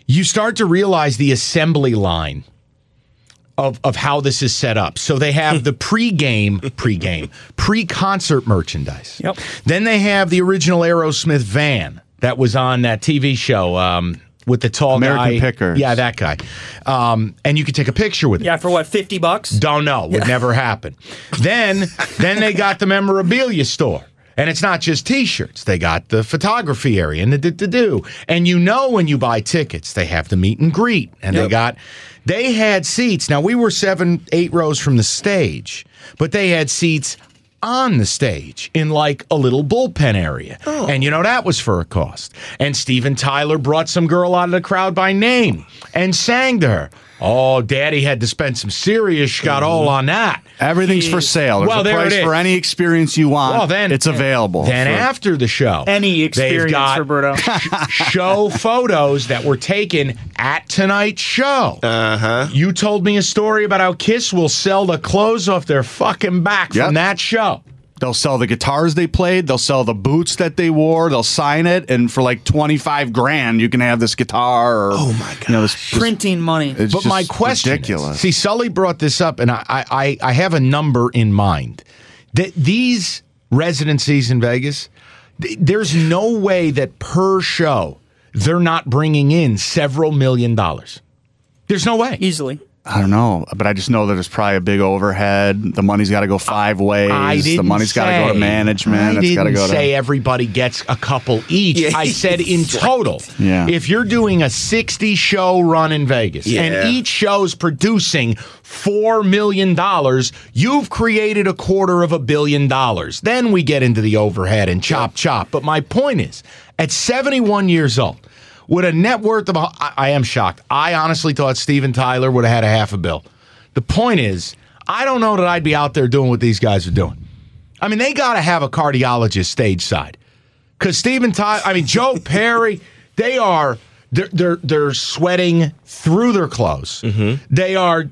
you start to realize the assembly line of of how this is set up. So they have the pre-game, pre-game, pre-concert merchandise. Yep. Then they have the original Aerosmith van that was on that TV show um, with the tall American guy. Pickers. Yeah, that guy. Um, and you could take a picture with it. yeah, for what, 50 bucks? Don't know. Would never happen. Then, then they got the memorabilia store. And it's not just T-shirts. They got the photography area and the do do. And you know when you buy tickets, they have the meet and greet, and they got. They had seats. Now we were seven, eight rows from the stage, but they had seats on the stage in like a little bullpen area. Oh. And you know that was for a cost. And Steven Tyler brought some girl out of the crowd by name and sang to her. Oh, Daddy had to spend some serious got all on that. Everything's for sale. There's Well, a there price it is. for any experience you want. Well, then it's available. Then for- after the show, Any experience, got Roberto. show photos that were taken at tonight's show. Uh huh. You told me a story about how Kiss will sell the clothes off their fucking back Yep. from that show. They'll sell the guitars they played. They'll sell the boots that they wore. They'll sign it, and for like twenty five grand, you can have this guitar. Or, oh my god! You know, this, this- Printing money. it's But my question ridiculous. is, see, Sully brought this up, and I, I, I have a number in mind. That these residencies in Vegas, th- there's no way that per show they're not bringing in several million dollars. There's no way. Easily. I don't know, but I just know that it's probably a big overhead. The money's got to go five ways. I didn't the money's got to go to management. I it's didn't got to go to. say everybody gets a couple each. Yeah, I said in total. Yeah. If you're doing a 60 show run in Vegas Yeah. and each show's producing $4 million, you've created a quarter of a billion dollars. Then we get into the overhead and chop chop. But my point is, at 71 years old, with a net worth of, a- I, I am shocked. I honestly thought Steven Tyler would have had a half a bill. The point is, I don't know that I'd be out there doing what these guys are doing. I mean, they got to have a cardiologist stage side. Because Steven Tyler, I mean, Joe Perry, they are, they're, they're, they're sweating through their clothes. They are,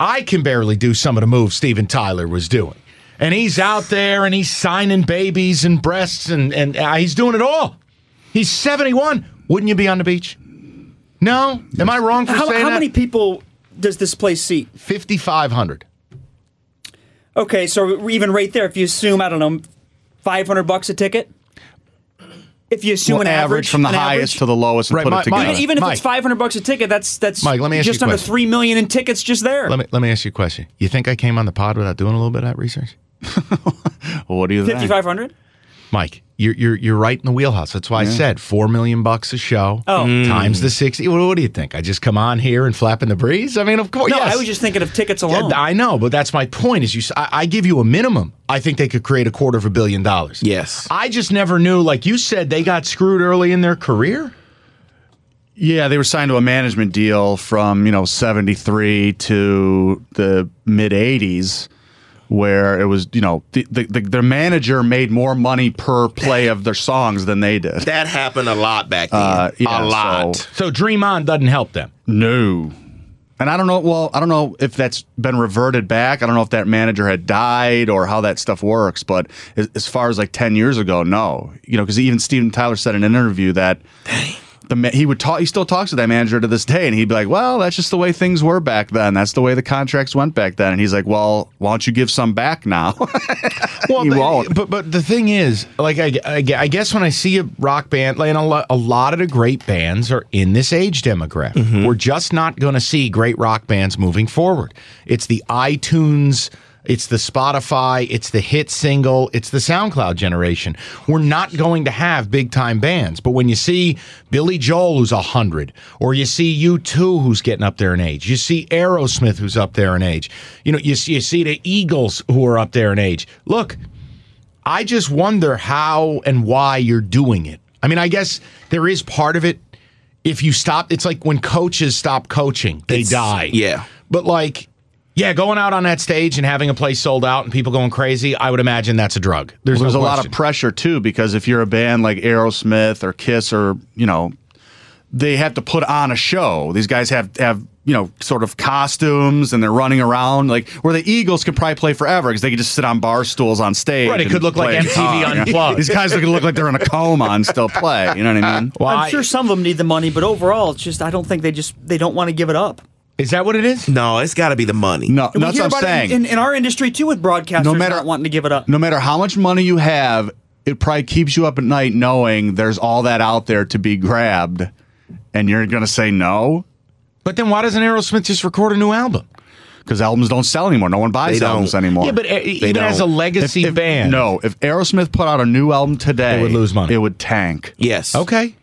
I can barely do some of the moves Steven Tyler was doing. And he's out there and he's signing babies and breasts and, and uh, he's doing it all. He's 71. Wouldn't you be on the beach? No? Am I wrong for How, saying how that? many people does this place seat? 5,500. Okay, so even right there, if you assume, I don't know, 500 bucks a ticket? If you assume Well, an average, from the highest average- to the lowest and Right, put my- it together. even, even if Mike. it's 500 bucks a ticket, that's that's Mike, let me ask you just a under question. 3 million in tickets just there. Let me, let me ask you a question. You think I came on the pod without doing a little bit of that research? what do you think? 5500? Mike, you're you're you're right in the wheelhouse. That's why I said four million bucks a show. Oh. Mm. times the sixty. What, what do you think? I just come on here and flap in the breeze? I mean, of course. No, yes. I was just thinking of tickets Yeah, alone. I know, but that's my point. Is you? I give you a minimum. I think they could create a quarter of a billion dollars. Yes. I just never knew. Like you said, they got screwed early in their career. Yeah, they were signed to a management deal from, you know, 73 to the mid 80s where it was, you know, the, the, the, their manager made more money per play of their songs than they did. That happened a lot back then. Uh, yeah, a lot. so- So Dream On doesn't help them. No. And I don't know, well, I don't know if that's been reverted back. I don't know if that manager had died or how that stuff works, but as, as far as like 10 years ago, no. You know, because even Steven Tyler said in an interview that the ma- he would talk, he still talks to that manager to this day, and he'd be like, well, that's just the way things were back then. That's the way the contracts went back then. And he's like, well, why don't you give some back now? Well, but, won't. but but the thing is, like I, I, I guess when I see a rock band, like and a lot, a lot of the great bands are in this age demographic. Mm-hmm. We're just not going to see great rock bands moving forward. It's the iTunes. It's the Spotify, it's the hit single, it's the SoundCloud generation. We're not going to have big time bands. But when you see Billy Joel, who's 100, or you see U2, who's getting up there in age, you see Aerosmith, who's up there in age, you know, you see, you see the Eagles, who are up there in age. Look, I just wonder how and why you're doing it. I mean, I guess there is part of it. If you stop, it's like when coaches stop coaching, they It's- die. yeah. But like, yeah, going out on that stage and having a place sold out and people going crazy, I would imagine that's a drug. There's, There's no a lot of pressure too because if you're a band like Aerosmith or Kiss or you know, they have to put on a show. These guys have have you know sort of costumes and they're running around like where the Eagles could probably play forever because they could just sit on bar stools on stage. Right, it could look like play MTV guitar. Unplugged. These guys are gonna look like they're in a coma and still play. You know what I mean? Well, I'm I- sure some of them need the money, but overall, it's just I don't think they just they don't want to give it up. Is that what it is? No, it's got to be the money. No, we that's what I'm saying. in, in, in our industry too, with broadcasters No matter- not wanting to give it up. no matter how much money you have, it probably keeps you up at night knowing there's all that out there to be grabbed, and you're gonna say no. But then why doesn't Aerosmith just record a new album? because albums don't sell anymore. No one buys They don't. albums anymore. Yeah, but uh, even don't. as a legacy If- if- band, No, if Aerosmith put out a new album today, it would lose money. It would tank. Yes. Okay.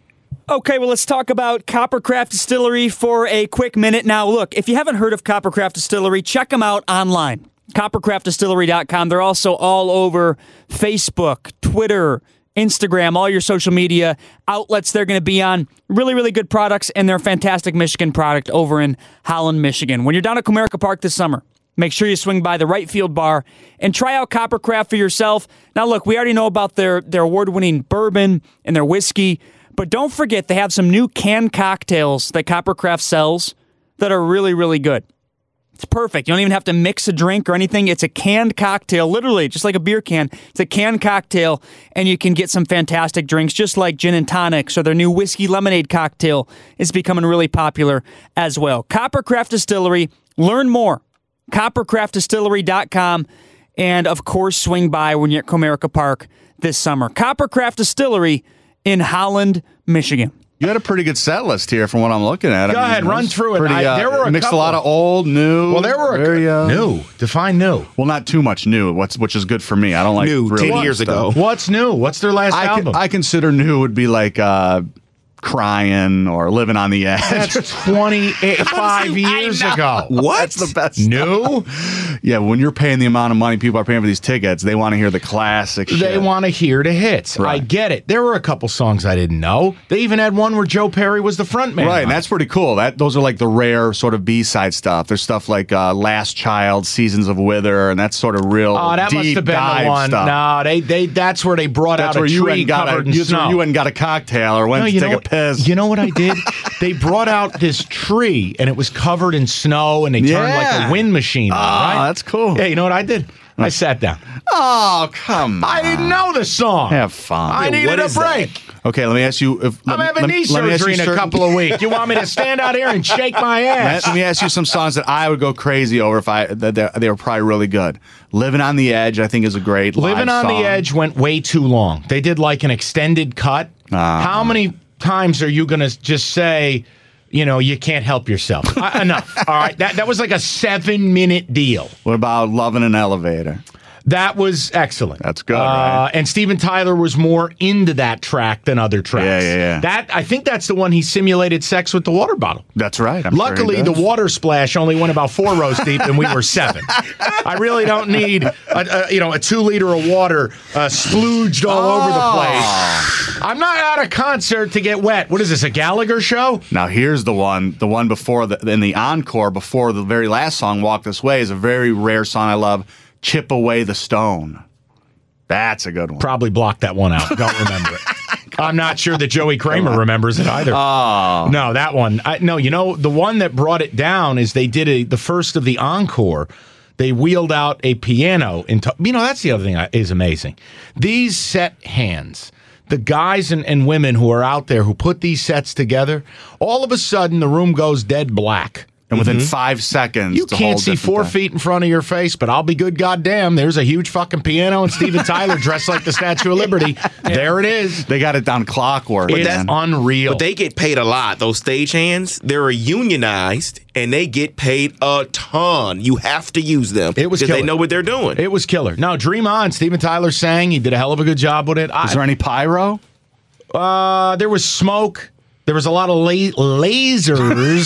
Okay, well, let's talk about Coppercraft Distillery for a quick minute. Now, look, if you haven't heard of Coppercraft Distillery, check them out online. CoppercraftDistillery.com. They're also all over Facebook, Twitter, Instagram, all your social media outlets they're going to be on. Really, really good products, and they're a fantastic Michigan product over in Holland, Michigan. When you're down at Comerica Park this summer, make sure you swing by the Right Field Bar and try out Coppercraft for yourself. Now, look, we already know about their, their award winning bourbon and their whiskey, but don't forget they have some new canned cocktails that Coppercraft sells that are really, really good. It's perfect. You don't even have to mix a drink or anything. It's a canned cocktail, literally, just like a beer can. It's a canned cocktail, and you can get some fantastic drinks, just like gin and tonics or their new whiskey lemonade cocktail is becoming really popular as well. Coppercraft Distillery. Learn more. CoppercraftDistillery.com. And of course, swing by when you're at Comerica Park this summer. Coppercraft Distillery in Holland, Michigan. You had a pretty good set list here from what I'm looking at. Go ahead, it run through it. Pretty, I- uh, there were a mixed couple. a lot of old, new. Well, there were a, very, uh, new. Define new. Well, not too much new. What's which is good for me. I don't like New, 10 years stuff. ago. What's new? What's their last I, album? con- I consider new would be like uh, crying or living on the edge. That's 25 years ago. What? That's the best. New? Yeah, when you're paying the amount of money people are paying for these tickets, they want to hear the classic They want to hear the hits. I get it. There were a couple songs I didn't know. They even had one where Joe Perry was the front man. Right, and that's pretty cool. That those are like the rare sort of B side stuff. There's stuff like uh, Last Child, Seasons of Wither, and that's sort of real Oh, that deep must have been dive the one. stuff. No, they they that's where they brought that's out where a you tree went and got a in that's snow. you went and got a cocktail or went No, to take know, a piss. you know what I did? they brought out this tree and it was covered in snow and they turned like a wind machine. on, Ah, right? that's cool. Yeah, you know what I did? I sat down. Oh come on! I didn't know the song. Have fun. I needed what a is that? break. Okay, let me ask you. If, let I'm me- having let knee me- let me ask surgery you in a couple of weeks. You want me to stand out here and shake my ass? let me ask you some songs that I would go crazy over if I that they, were probably really good. "Living on the Edge" I think is a great Living on song. the Edge went way too long. They did like an extended cut. Ah. How many times are you going to just say, you know, you can't help yourself? Uh, enough. All right. That, that was like a seven minute deal. What about "Love in an Elevator"? That was excellent. That's good, Uh, right? And Steven Tyler was more into that track than other tracks. Yeah, yeah, yeah. That I think that's the one he simulated sex with the water bottle. That's right. I'm sure Luckily, the water splash only went about four rows deep, and we were seven. I really don't need a, a you know a two liter of water uh, splooged all over the Oh. place. I'm not at a concert to get wet. What is this? A Gallagher show? Now here's the one, the one before the in the encore before the very last song, "Walk This Way," is a very rare song I love. "Chip Away the Stone." That's a good one. Probably blocked that one out. Don't remember it. I'm not sure that Joey Kramer remembers it either. Oh, No, that one. I, no, you know the one that brought it down is they did a, the first of the encore. They wheeled out a piano into. You know that's the other thing that is amazing. These set hands, the guys and, and women who are out there who put these sets together. All of a sudden, the room goes dead black. And within five seconds, You it's can't see four thing. feet in front of your face, but I'll be good. Goddamn, there's a huge fucking piano and Steven Tyler dressed like the Statue of Liberty. There it is. They got it down clockwork. It's man. unreal. But they get paid a lot. Those stage they're unionized and they get paid a ton. You have to use them It was because they know what they're doing. It was killer. No, Dream On. Steven Tyler sang. He did a hell of a good job with it. Is there any pyro? uh, there was smoke. There was a lot of la- lasers.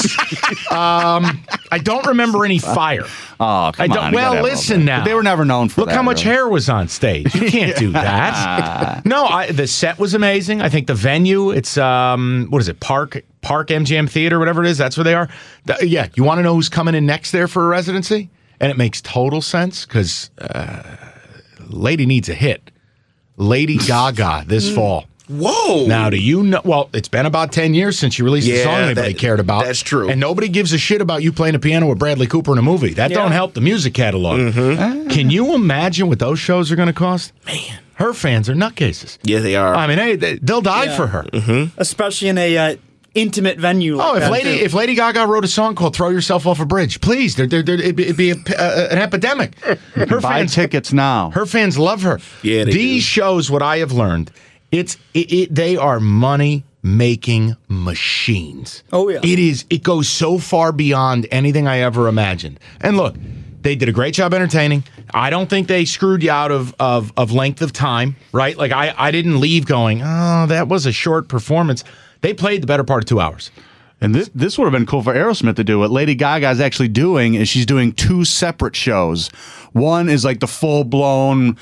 um, I don't remember any fire. Oh, come I don't- on. well, gotta have a little listen now. But They were never known for Look that, how much really. hair was on stage. You can't do that. no, I, the set was amazing. I think the venue. It's um, what is it? Park Park MGM Theater, whatever it is. That's where they are. Th- yeah, you want to know who's coming in next there for a residency? And it makes total sense because uh, lady needs a hit. Lady Gaga this fall. Whoa. Now, do you know? Well, it's been about 10 years since you released a Yeah, song anybody that- cared about. that's true. And nobody gives a shit about you playing a piano with Bradley Cooper in a movie. That don't help the music catalog. Mm-hmm. Can you imagine what those shows are going to cost? Man. Her fans are nutcases. yeah, they are. I mean, hey, they, they'll die Yeah. for her. especially in a uh, intimate venue. Like Oh, if that, Lady too. if Lady Gaga wrote a song called "Throw Yourself Off a Bridge," please, there, there, there, it'd be, it'd be a, uh, an epidemic. Her Buy fans, tickets now. her fans love her. Yeah, they these do. shows, what I have learned, it's it, it, they are money making machines. Oh, yeah. it is. It goes so far beyond anything I ever imagined. And look, they did a great job entertaining. I don't think they screwed you out of of, of length of time, right? Like I, I didn't leave going, oh, that was a short performance. They played the better part of two hours. And this this would have been cool for Aerosmith to do. What Lady Gaga is actually doing is she's doing two separate shows. One is like the full blown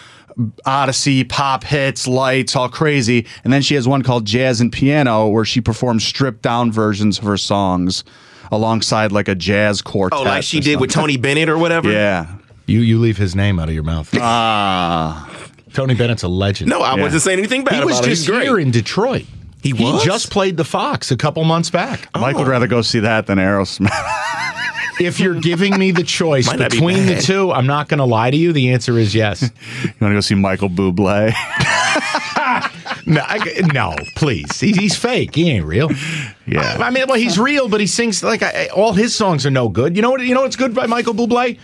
Odyssey pop hits, lights, all crazy, and then she has one called Jazz and Piano where she performs stripped down versions of her songs alongside like a jazz quartet. oh, like she or did with. Tony Bennett or whatever? Yeah. You you leave his name out of your mouth. Ah. Tony Bennett's a legend. No, I Yeah. wasn't saying anything bad he was about just it. He's here great. in Detroit. He was? just played the Fox a couple months back. Mike would rather go see that than Aerosmith. If you're giving me the choice Might not be between the two, I'm not going to lie to you. The answer is yes. you want to go see Michael Bublé? no, I- no, please. He, he's fake. He ain't real. Yeah. I, I mean, well, he's real, but he sings like I, all his songs are no good. You know what? You know what's good by Michael Bublé?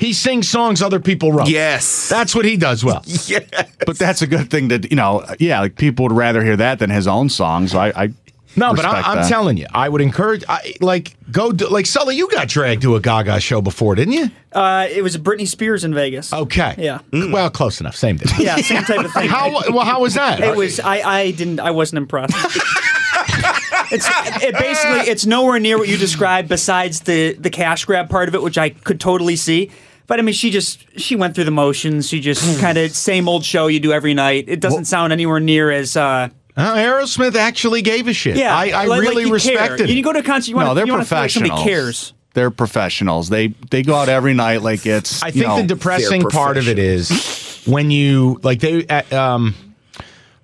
He sings songs other people wrote. Yes. That's what he does well. yeah. but that's a good thing that, you know. Yeah, like people would rather hear that than his own songs. I, I No, but I, I'm that. telling you, I would encourage, I, like, go do, like Sully. You got dragged to a Gaga show before, didn't you? uh, it was Britney Spears in Vegas. Okay. Yeah. Well, close enough. Same thing. Yeah, same type of thing. How well? How was that? It was. I. I didn't. I wasn't impressed. it's. It basically. It's nowhere near what you described. Besides the the cash grab part of it, which I could totally see. But I mean, she just she went through the motions. She just kind of same old show you do every night. It doesn't sound anywhere near as. uh Uh, Aerosmith actually gave a shit. Yeah, I, I like- like really you care. respected. You it. go to a concert. You no, they're you want like professionals. somebody cares. They're professionals. They they go out every night like it's. I you think know, the depressing part of it is when you like they uh, um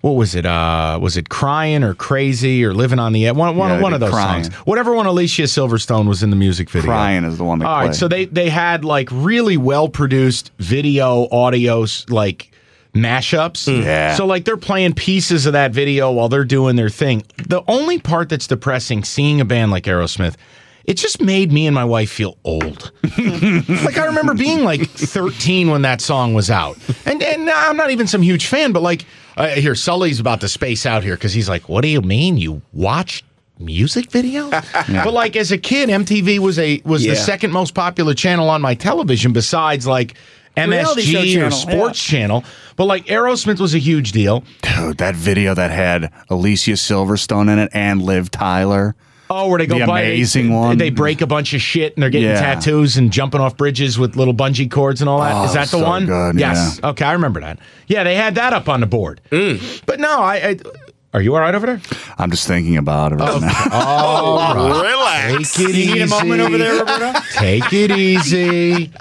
what was it uh was it crying or crazy or living on the edge one one, Yeah, one of those Crying. songs whatever one Alicia Silverstone was in the music video Crying is the one that all right played. so they they had like really well produced video audios like mashups Yeah. so like they're playing pieces of that video while they're doing their thing the only part that's depressing seeing a band like Aerosmith it just made me and my wife feel old like I remember being like 13 when that song was out, and and I'm not even some huge fan, but like uh, here Sully's about to space out here because he's like, "What do you mean you watch music videos?" But like as a kid, MTV was a was Yeah. the second most popular channel on my television besides like Reality show MSG or channel, Sports Channel. But like Aerosmith was a huge deal. Dude, that video that had Alicia Silverstone in it and Liv Tyler. Oh, where they go The by amazing they, one. They break a bunch of shit and they're getting Yeah. tattoos and jumping off bridges with little bungee cords and all that. Is Oh, that the so one? good, yes. Okay, I remember that. Yeah, they had that up on the board. Mm. But no, I, I. Are you all right over there? I'm just thinking about it right now. Oh, Relax. Take it You easy. need a moment over there, Roberto? Take it easy.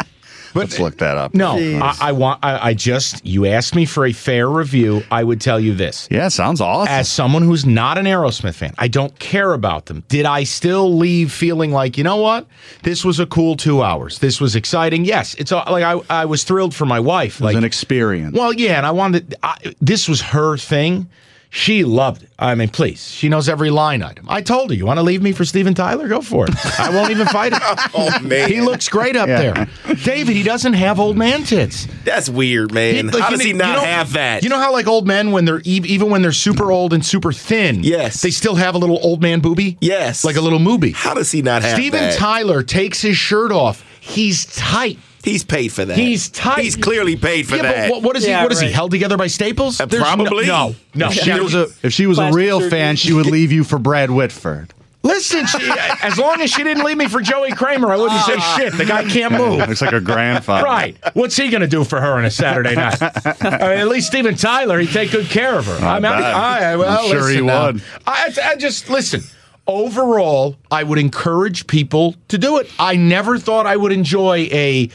Let's look that up. No, I, I want. I, I just. You asked me for a fair review. I would tell you this. Yeah, sounds awesome. As someone who's not an Aerosmith fan, I don't care about them. Did I still leave feeling like, you know what? This was a cool two hours. This was exciting. Yes, it's all, like I, I was thrilled for my wife. it was Like, an experience. well, yeah, and I wanted. I, this was her thing. She loved it. I mean, please, she knows every line item. I told her, you want to leave me for Steven Tyler? Go for it. I won't even fight him. Oh man, He looks great up Yeah. there. David, he doesn't have old man tits. that's weird, man. Like, How you does he not you know- have that? You know how like old men when they're even when they're super old and super thin, Yes. they still have a little old man booby. Yes. like a little movie. How does he not have Steven that? Tyler takes his shirt off. He's tight. He's paid for that. He's tight. He's clearly paid for yeah, that. but what, what is Yeah, he? What is he held together by staples? Uh, There's no- probably. No, no. if she was a if she was a real surgery. fan, she would leave you for Brad Whitford. Listen, she, as long as she didn't leave me for Joey Kramer, I wouldn't say shit. The guy can't move. Looks like her grandfather. Right. What's he going to do for her on a Saturday night? I mean, at least Steven Tyler, he'd take good care of her. I mean, I, bet. I, well, I'm sure he now. would. I, I just listen. Overall, I would encourage people to do it. I never thought I would enjoy a,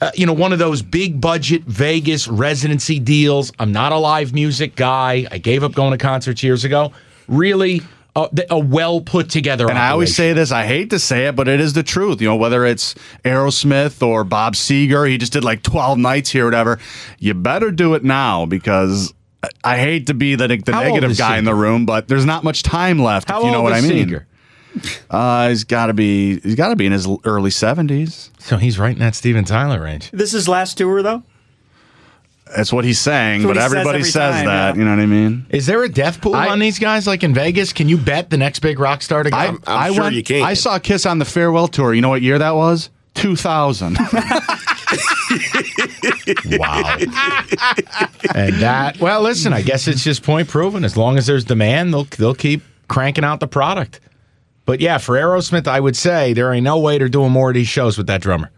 uh, you know, one of those big budget Vegas residency deals. I'm not a live music guy. I gave up going to concerts years ago. Really, a, a well put together. And I always say this, I hate to say it, but it is the truth. You know, whether it's Aerosmith or Bob Seger, he just did like 12 nights here or whatever. You better do it now because I- hate to be the, the negative guy in the room, but there's not much time left, How if you know what I mean. Seger? Uh, he's got to be he's got to be in his early 70s. So he's right in that Steven Tyler range. This is last tour though. That's what he's saying, That's what but he says everybody every says time, that, yeah. you know what I mean? Is there a death pool I- on these guys like in Vegas? Can you bet the next big rock star to go? I, I'm I sure went, you can. I saw Kiss on the farewell tour. You know what year that was? 2000. wow. and that well, listen, I guess it's just point proven. As long as there's demand, they'll they'll keep cranking out the product. But yeah, for Aerosmith, I would say there ain't no way they're doing more of these shows with that drummer.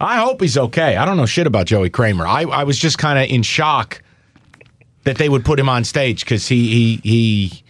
I hope he's okay. I don't know shit about Joey Kramer. I, I was just kind of in shock that they would put him on stage because he he he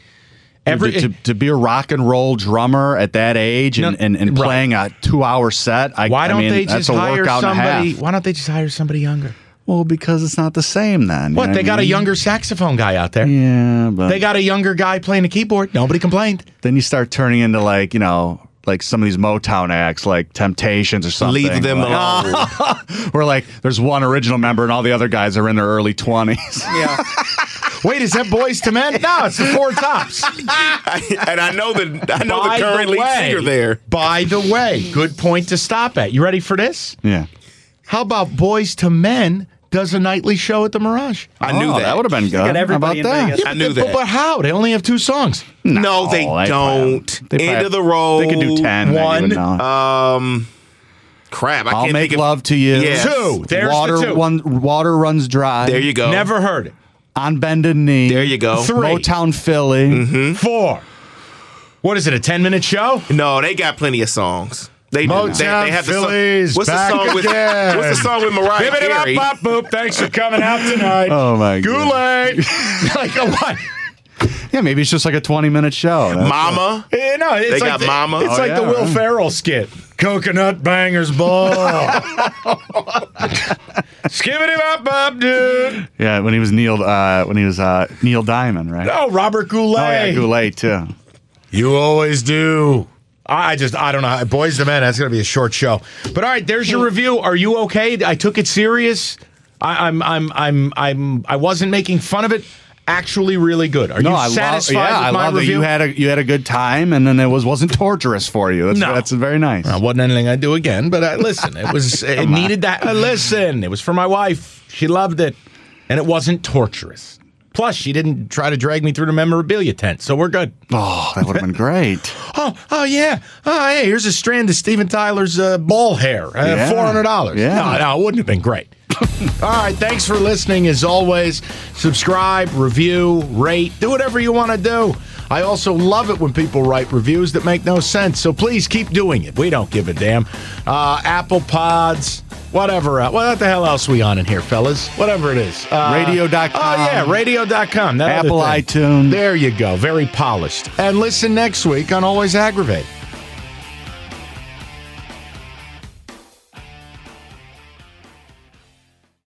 every to, to be a rock and roll drummer at that age and, No, and, and right. playing a two hour set, I, why don't mean, they just hire workout and a somebody? Why don't they just hire somebody younger? Well, because it's not the same then. you What they I got a mean? younger saxophone guy out there. Yeah, but They got a younger guy playing the keyboard. Nobody complained. then you start turning into like you know like some of these Motown acts like Temptations or something. Leave them like, alone. Where like there's one original member and all the other guys are in their early twenties. Yeah. Wait, is that Boyz II Men? No, it's the Four Tops. and I know the I know By the current lead way- singer there. By the way, good point to stop at. You ready for this? yeah, How about Boyz II Men does a nightly show at the Mirage? I knew Oh, that. that would have been good. got How about everybody in that? Vegas. I knew but, that. But how? They only have two songs. no, they Oh, don't. They End probably- of the road. They could do ten. then you one, would know. Um, crap. I I'll can't make think of, love to you. Yes. Two. There's water, the two. One, water runs dry. There you go. Never heard it. on bended knee. There you go. Three. Motown Philly. Four. What is it? A ten-minute show? No, they got plenty of songs. They do. They, they have the Phillies song. What's the back song with? again. What's the song with Mariah Bibbidi Carey? bop bop boop. Thanks for coming out tonight. Oh my god. Goulet. like a what? Yeah, maybe it's just like a 20 minute show. That's- Mama. Eh, no, it's They like got the, Mama. It's Oh, like the Will right. Ferrell skit. Coconut bangers ball. Skibbity up, bop, dude. Yeah, when he was Neil, uh, when he was uh, Neil Diamond, right? Oh, Robert Goulet. Oh yeah, Goulet too. You always do. I just, I don't know. Boyz II Men, that's going to be a short show. But all right, there's your review. Are you okay? I took it serious. I, I'm, I'm, I'm, I'm, I wasn't making fun of it. Actually, really good. Are No, you I love. satisfied Yeah, with I my love that review? you had a you had a good time, and then it was wasn't torturous for you. That's, No. that's very nice. It wasn't anything I'd do again, but uh, listen, it was it needed that. Listen, it was for my wife. She loved it, and it wasn't torturous. Plus, she didn't try to drag me through the memorabilia tent, so we're good. Oh, that would have been great. Oh, oh yeah. Oh, hey, here's a strand of Steven Tyler's uh, ball hair. Uh, Yeah. Four hundred dollars. Yeah. No, no, it wouldn't have been great. All right, thanks for listening. As always, subscribe, review, rate, do whatever you want to do. I also love it when people write reviews that make no sense. So please keep doing it. We don't give a damn. Uh, Apple Pods, whatever. Uh, what the hell else we on in here, fellas? Whatever it is. Uh, Radio.com. Oh, yeah, radio.com. That Apple iTunes. There you go. Very polished. And listen next week on Always Aggravate.